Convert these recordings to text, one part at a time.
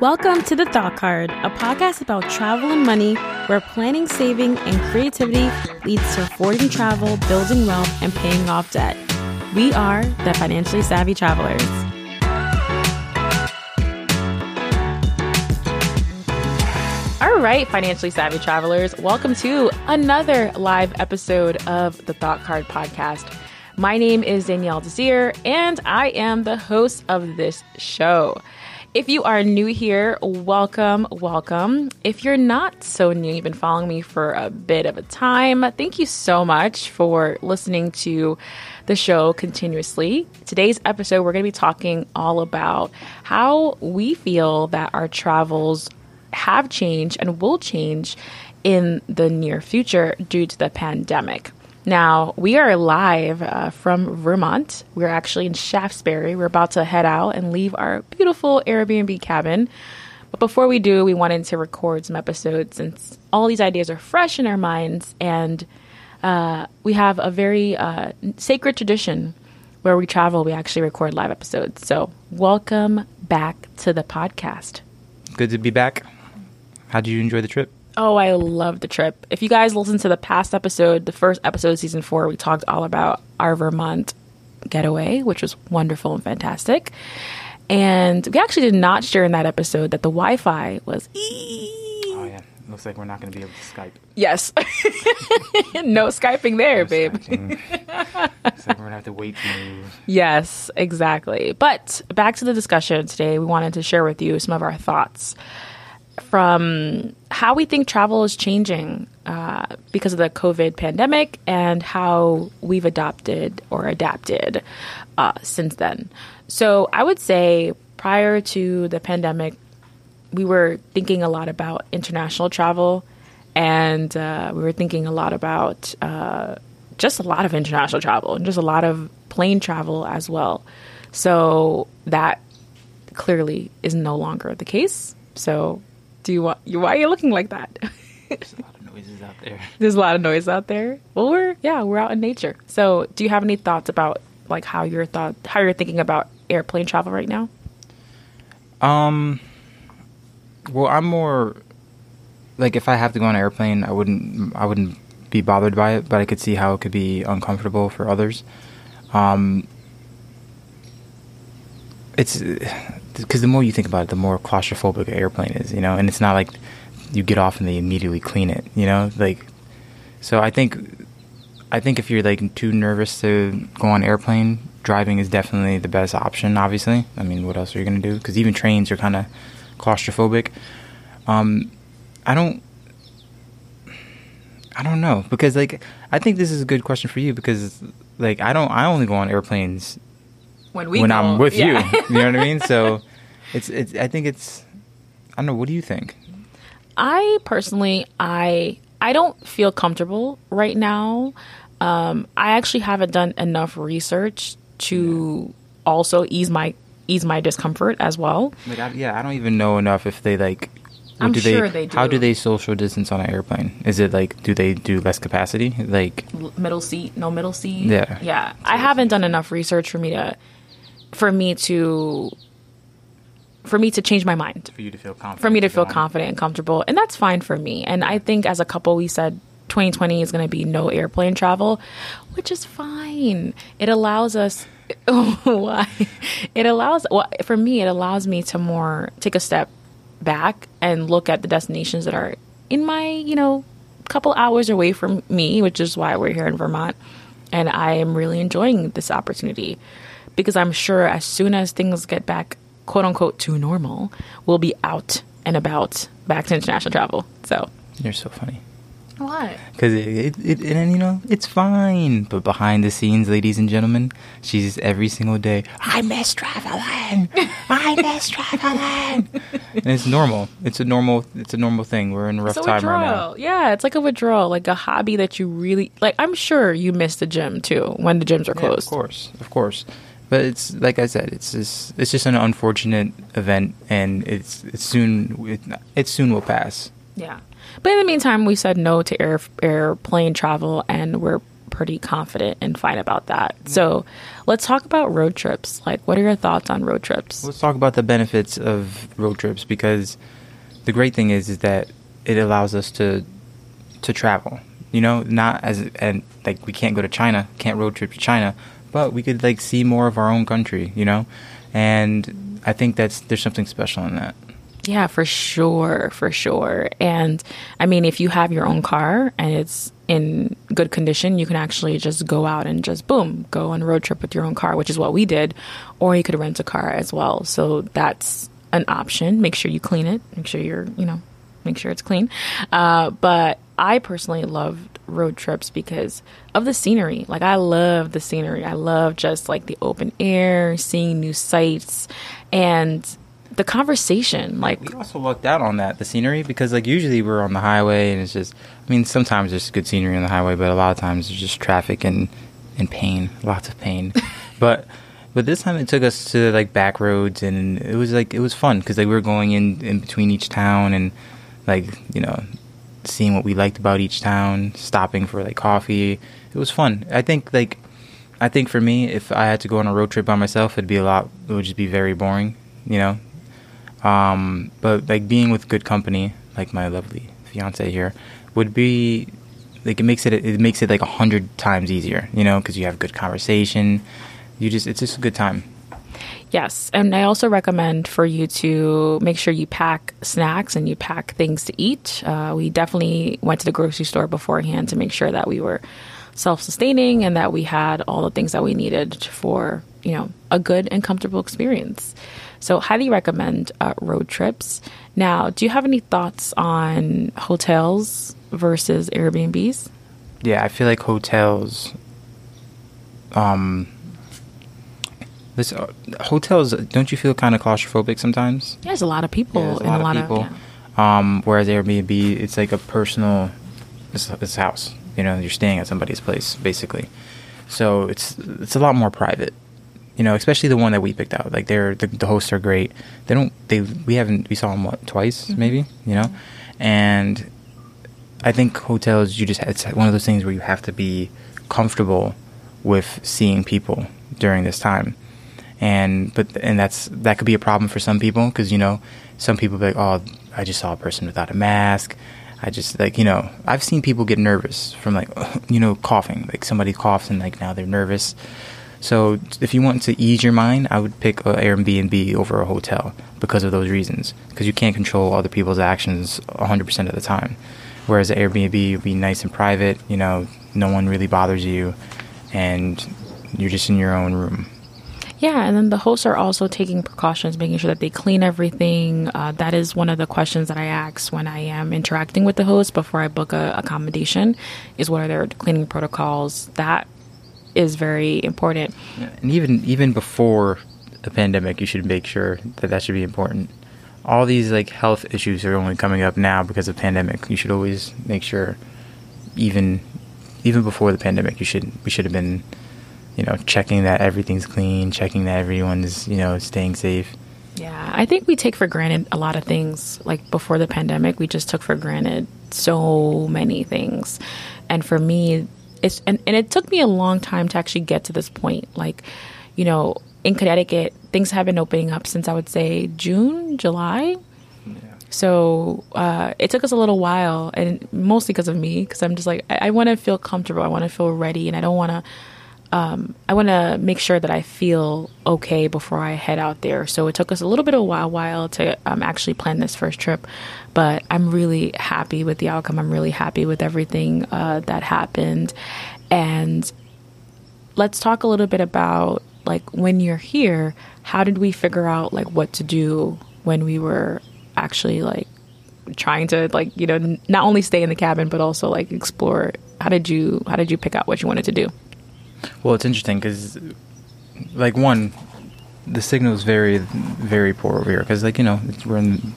Welcome to The Thought Card, a podcast about travel and money where planning, saving, and creativity leads to affording travel, building wealth, and paying off debt. We are the financially savvy travelers. All right, financially savvy travelers, welcome to another live episode of the Thought Card podcast. My name is Danielle Desir, and I am the host of this show. If you are new here, welcome, welcome. If you're not so new, you've been following me for a bit of a time, thank you so much for listening to the show continuously. Today's episode, we're going to be talking all about how we feel that our travels have changed and will change in the near future due to the pandemic. Now, we are live uh, from Vermont. We're actually in Shaftsbury. We're about to head out and leave our beautiful Airbnb cabin. But before we do, we wanted to record some episodes since all these ideas are fresh in our minds. And uh, we have a very uh, sacred tradition where we travel, we actually record live episodes. So, welcome back to the podcast. Good to be back. How did you enjoy the trip? Oh, I love the trip. If you guys listen to the past episode, the first episode of season four, we talked all about our Vermont getaway, which was wonderful and fantastic. And we actually did not share in that episode that the Wi Fi was. Oh, yeah. Looks like we're not going to be able to Skype. Yes. no Skyping there, No babe. Skyping. Looks like we're going to have to wait to move. Yes, exactly. But back to the discussion today, we wanted to share with you some of our thoughts from how we think travel is changing uh, because of the COVID pandemic and how we've adopted or adapted uh, since then. So I would say prior to the pandemic, we were thinking a lot about international travel and uh, we were thinking a lot about uh, just a lot of international travel and just a lot of plane travel as well. So that clearly is no longer the case. So do you want you why are you looking like that? There's a lot of noises out there. There's a lot of noise out there. Well, we're yeah, we're out in nature. So, do you have any thoughts about like how you're thought how you're thinking about airplane travel right now? Um, well, I'm more like if I have to go on an airplane, I wouldn't, I wouldn't be bothered by it, but I could see how it could be uncomfortable for others. Um, it's because the more you think about it, the more claustrophobic an airplane is, you know, and it's not like you get off and they immediately clean it, you know, like. So I think, I think if you're like too nervous to go on airplane, driving is definitely the best option. Obviously, I mean, what else are you gonna do? Because even trains are kind of claustrophobic. Um, I don't. I don't know because like I think this is a good question for you because like I don't I only go on airplanes When when I'm with you. You know what I mean? So it's it's I think it's I don't know, what do you think? I personally, I I don't feel comfortable right now. Um, I actually haven't done enough research to also ease my ease my discomfort as well. Like I, yeah, I don't even know enough if they like what I'm do sure they How do. do they social distance on an airplane? Is it like do they do less capacity? Like middle seat, no middle seat. Yeah. yeah. I haven't done enough research for me to for me to for me to change my mind. for you to feel confident. for me to feel confident and comfortable and that's fine for me. And i think as a couple we said 2020 is going to be no airplane travel which is fine. It allows us Oh, why? It allows well for me it allows me to more take a step back and look at the destinations that are in my you know couple hours away from me which is why we're here in vermont. And i am really enjoying this opportunity because i'm sure as soon as things get back quote unquote to normal we'll be out and about back to international travel so You're so funny. Why? Because it, it, it, and you know, it's fine. But behind the scenes, ladies and gentlemen, she's every single day, I miss traveling. I miss traveling. and it's normal. It's a normal, it's a normal thing. We're in a rough it's a time right now. yeah it's like a withdrawal like a hobby that you really like i'm sure you miss the gym too when the gyms are Yeah, closed of course, of course. But it's like I said, it's just it's just an unfortunate event, and it's it's soon it, it soon will pass. Yeah. But in the meantime, we said no to air airplane travel, and we're pretty confident and fine about that. So let's talk about road trips. Like, what are your thoughts on road trips? Let's talk about the benefits of road trips because the great thing is is that it allows us to to travel. You know, not as and like we can't go to China, can't road trip to China, but we could like see more of our own country. You know, and I think that's there's something special in that. Yeah, for sure, for sure. And I mean, if you have your own car and it's in good condition, you can actually just go out and just boom, go on a road trip with your own car, which is what we did. Or you could rent a car as well. So that's an option. Make sure you clean it. Make sure you're, you know, make sure it's clean. Uh, but I personally loved road trips because of the scenery. Like I love the scenery. I love just like the open air, seeing new sights, and the conversation. Like we also lucked out on that the scenery because like usually we're on the highway and it's just I mean sometimes there's good scenery on the highway but a lot of times there's just traffic and and pain lots of pain but but this time it took us to like back roads and it was like it was fun because like we were going in in between each town and like you know seeing what we liked about each town stopping for like coffee it was fun I think like I think for me if I had to go on a road trip by myself it'd be a lot it would just be very boring you know um, but like being with good company, like my lovely fiance here, would be like it makes it it makes it like a hundred times easier, you know, because you have good conversation. You just it's just a good time. Yes, and I also recommend for you to make sure you pack snacks and you pack things to eat. Uh, we definitely went to the grocery store beforehand to make sure that we were self-sustaining and that we had all the things that we needed for you know a good and comfortable experience. So, highly recommend uh, road trips. Now, do you have any thoughts on hotels versus Airbnbs? Yeah, I feel like hotels. Um, this uh, hotels. Don't you feel kind of claustrophobic sometimes? Yeah, there's a lot of people yeah, in a lot, of people. Of, yeah. um, whereas Airbnb, it's like a personal. It's, it's a house. You know, you're staying at somebody's place basically. So it's it's a lot more private you know, especially the one that we picked out. Like they're the, the hosts are great. They don't they we haven't we saw them what twice mm-hmm. maybe you know, and I think hotels you just it's one of those things where you have to be comfortable with seeing people during this time, and but and that's that could be a problem for some people because you know some people be like oh I just saw a person without a mask. I just like you know I've seen people get nervous from like you know coughing like somebody coughs and like now they're nervous so if you want to ease your mind, I would pick an Airbnb over a hotel because of those reasons. Because you can't control other people's actions 100% of the time. Whereas an Airbnb would be nice and private, you know, no one really bothers you, and you're just in your own room. Yeah, and then the hosts are also taking precautions, making sure that they clean everything. Uh, that is one of the questions that I ask when I am interacting with the host before I book a accommodation. Is what are their cleaning protocols? That is very important. And even even before the pandemic, you should make sure that that should be important. All these like health issues are only coming up now because of pandemic. You should always make sure, even even before the pandemic, you should we should have been, you know, checking that everything's clean, checking that everyone's you know staying safe. Yeah, I think we take for granted a lot of things. Like before the pandemic, we just took for granted so many things. And for me, it's and, and it took me a long time to actually get to this point. Like, you know, in Connecticut, things have been opening up since I would say June, July. So uh, it took us a little while, and mostly because of me, because I'm just like I, I want to feel comfortable, I want to feel ready, and I don't want to. Um, I want to make sure that I feel okay before I head out there. So it took us a little bit of a while, while to um, actually plan this first trip but I'm really happy with the outcome. I'm really happy with everything uh, that happened. And let's talk a little bit about like when you're here, how did we figure out like what to do when we were actually like trying to like you know not only stay in the cabin but also like explore how did you how did you pick out what you wanted to do well it's interesting because like one the signal is very very poor over here because like you know we're in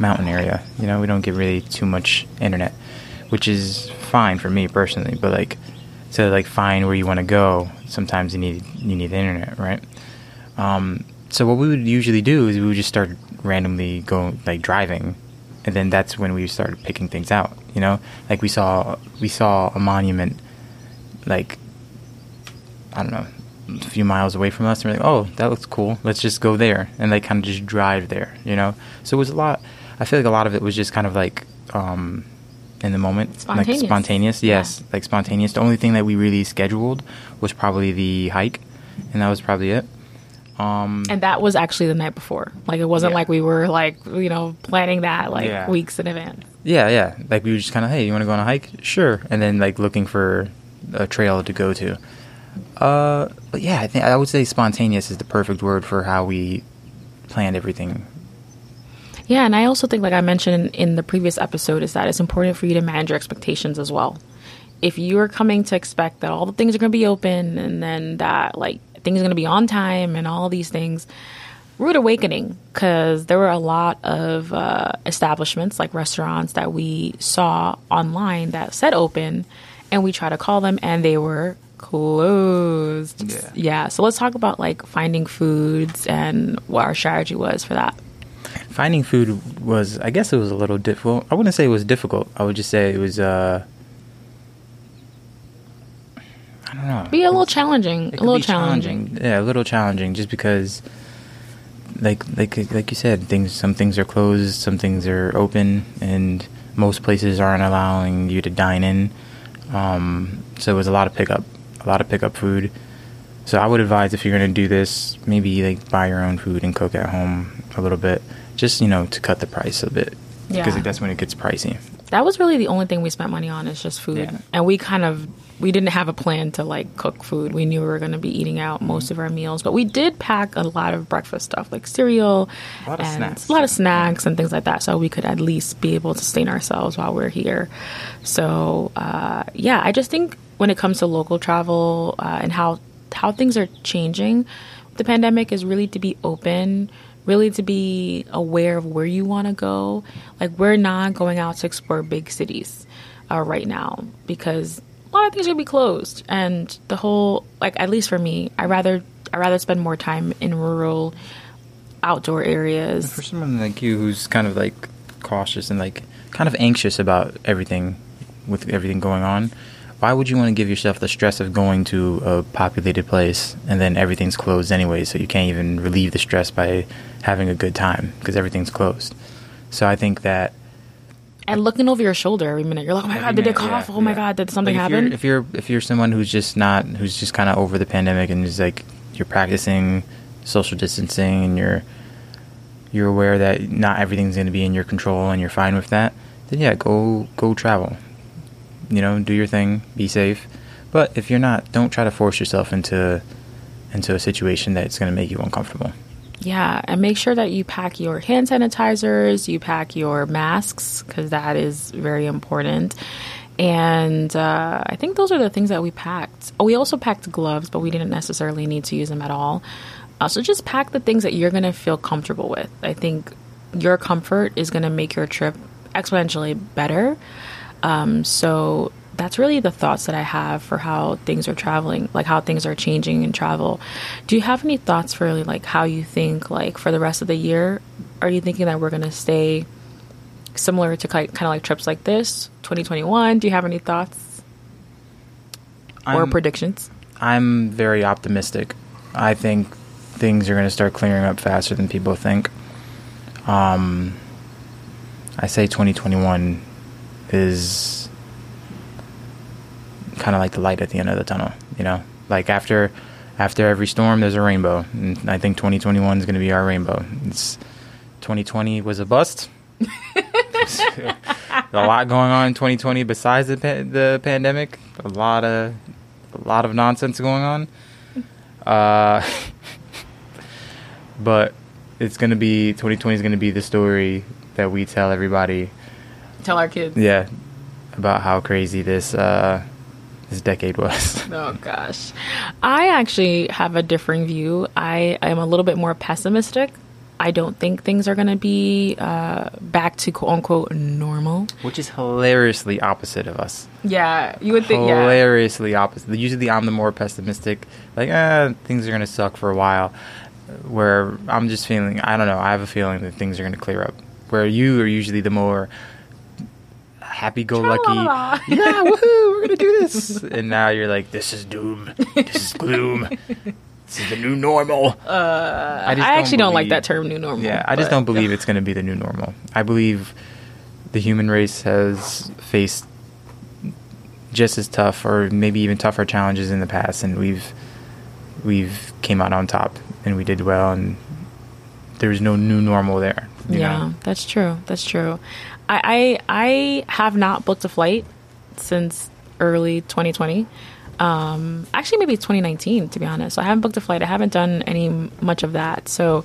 mountain area. You know, we don't get really too much internet, which is fine for me personally. But like to like find where you want to go, sometimes you need you need internet, right? Um, so what we would usually do is we would just start randomly going like driving, and then that's when we started picking things out. You know, like we saw we saw a monument like I don't know a few miles away from us and we're like oh that looks cool let's just go there and they kind of just drive there you know so it was a lot I feel like a lot of it was just kind of like um in the moment Spontaneous. like spontaneous yes Yeah. like spontaneous the only thing that we really scheduled was probably the hike and that was probably it um And that was actually the night before. Like it wasn't Yeah. like we were like you know planning that like Yeah. weeks in advance. Yeah, yeah. Like we were just kind of, hey, you want to go on a hike? Sure. And then like looking for a trail to go to. Uh, but yeah, I think I would say spontaneous is the perfect word for how we planned everything. Yeah, and I also think, like I mentioned in the previous episode, is that it's important for you to manage your expectations as well. If you are coming to expect that all the things are going to be open and then that like things are going to be on time and all these things, rude awakening because there were a lot of uh, establishments like restaurants that we saw online that said open, and we tried to call them and they were closed. Yeah. yeah. So let's talk about like finding foods and what our strategy was for that. Finding food was, I guess, it was a little difficult. I wouldn't say it was difficult. I would just say it was. uh I don't know. be a little challenging. A little be challenging. Yeah, a little challenging, just because, like, like, like you said, things. Some things are closed, some things are open, and most places aren't allowing you to dine in. Um, so it was a lot of pickup, a lot of pickup food. So I would advise if you're going to do this, maybe like buy your own food and cook at home a little bit, just you know to cut the price a bit, because Yeah. that's when it gets pricey. That was really the only thing we spent money on is just food, Yeah. and we kind of we didn't have a plan to like cook food. We knew we were going to be eating out most of our meals, but we did pack a lot of breakfast stuff like cereal A lot of and snacks. a lot of snacks and things like that, so we could at least be able to sustain ourselves while we're here. So uh, yeah, I just think when it comes to local travel uh, and how how things are changing, the pandemic is really to be open really to be aware of where you want to go. Like we're not going out to explore big cities uh, right now because a lot of things are gonna be closed, and the whole like at least for me, I rather I rather spend more time in rural, outdoor areas. For someone like you who's kind of like cautious and like kind of anxious about everything with everything going on, why would you want to give yourself the stress of going to a populated place and then everything's closed anyway, so you can't even relieve the stress by having a good time because everything's closed. So I think that And looking over your shoulder every minute, you're like, oh my god, did they cough? yeah, oh my yeah. god, did something if happen? You're, if you're if you're someone who's just not who's just kind of over the pandemic and is like you're practicing social distancing and you're you're aware that not everything's going to be in your control and you're fine with that, then yeah, go go travel. You know, do your thing, be safe. But if you're not, don't try to force yourself into into a situation that's going to make you uncomfortable. Yeah, and make sure that you pack your hand sanitizers, you pack your masks, because that is very important. And uh, I think those are the things that we packed. Oh, we also packed gloves, but we didn't necessarily need to use them at all. Uh, so just pack the things that you're going to feel comfortable with. I think your comfort is going to make your trip exponentially better. Um, so that's really the thoughts that I have for how things are traveling, like how things are changing in travel. Do you have any thoughts for really like how you think like for the rest of the year? Are you thinking that we're gonna stay similar to kind of like trips like this, 2021? Do you have any thoughts or I'm- predictions? I'm very optimistic. I think things are going to start clearing up faster than people think. Um, I say 2021 is kind of like the light at the end of the tunnel. You know, like after after every storm, there's a rainbow, and I think 2021 is going to be our rainbow. It's 2020 was a bust. a lot going on in 2020 besides the pa- the pandemic. A lot of a lot of nonsense going on. Uh, but it's gonna be 2020 is gonna be the story that we tell everybody. Tell our kids. Yeah, about how crazy this uh, this decade was. Oh gosh. I actually have a differing view. I am a little bit more pessimistic. I don't think things are going to be uh, back to quote unquote normal. Which is hilariously opposite of us. Yeah, you would think. Yeah, hilariously opposite. Usually, I'm the more pessimistic. Like, ah, things are gonna suck for a while. Where I'm just feeling, I don't know. I have a feeling that things are gonna clear up. Where you are usually the more, happy go lucky. Yeah, woohoo, we're gonna do this. and now you're like, this is doom. This is gloom. this is the new normal. Uh, I actually don't like that term, new normal. Yeah, I just but- don't believe it's gonna be the new normal. I believe the human race has faced just as tough, or maybe even tougher challenges in the past, and we've we've came out on top, and we did well, and there's no new normal there. Yeah, know? that's true. That's true. I, I I have not booked a flight since early 2020. Um, actually, maybe 2019 to be honest. So I haven't booked a flight. I haven't done any much of that. So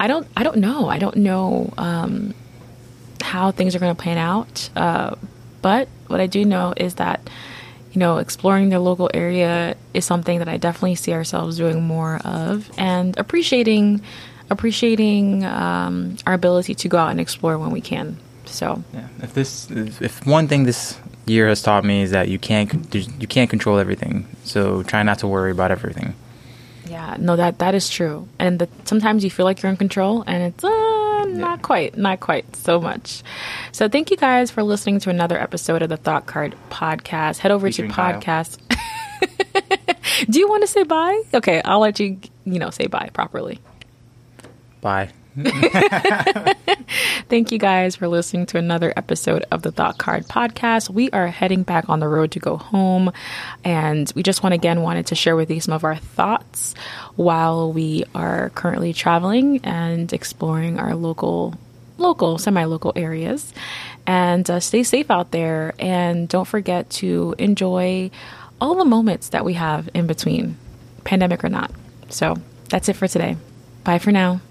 I don't I don't know. I don't know um, how things are going to pan out. Uh, but what I do know is that you know exploring the local area is something that I definitely see ourselves doing more of and appreciating appreciating um, our ability to go out and explore when we can. So Yeah. If this, if, one thing this year has taught me is that you can't, you can't control everything. So try not to worry about everything. yeah, no, that that is true. And that sometimes you feel like you're in control, and it's uh, not quite, not quite so much. So thank you guys for listening to another episode of the Thought Card Podcast. Head over Featuring to podcast. Do you want to say bye? Okay, I'll let you, you know, say bye properly. Bye. Thank you guys for listening to another episode of the Thought Card Podcast. We are heading back on the road to go home, and we just want again wanted to share with you some of our thoughts while we are currently traveling and exploring our local, local, semi-local areas. And uh, stay safe out there, and don't forget to enjoy all the moments that we have in between, pandemic or not. So that's it for today. Bye for now.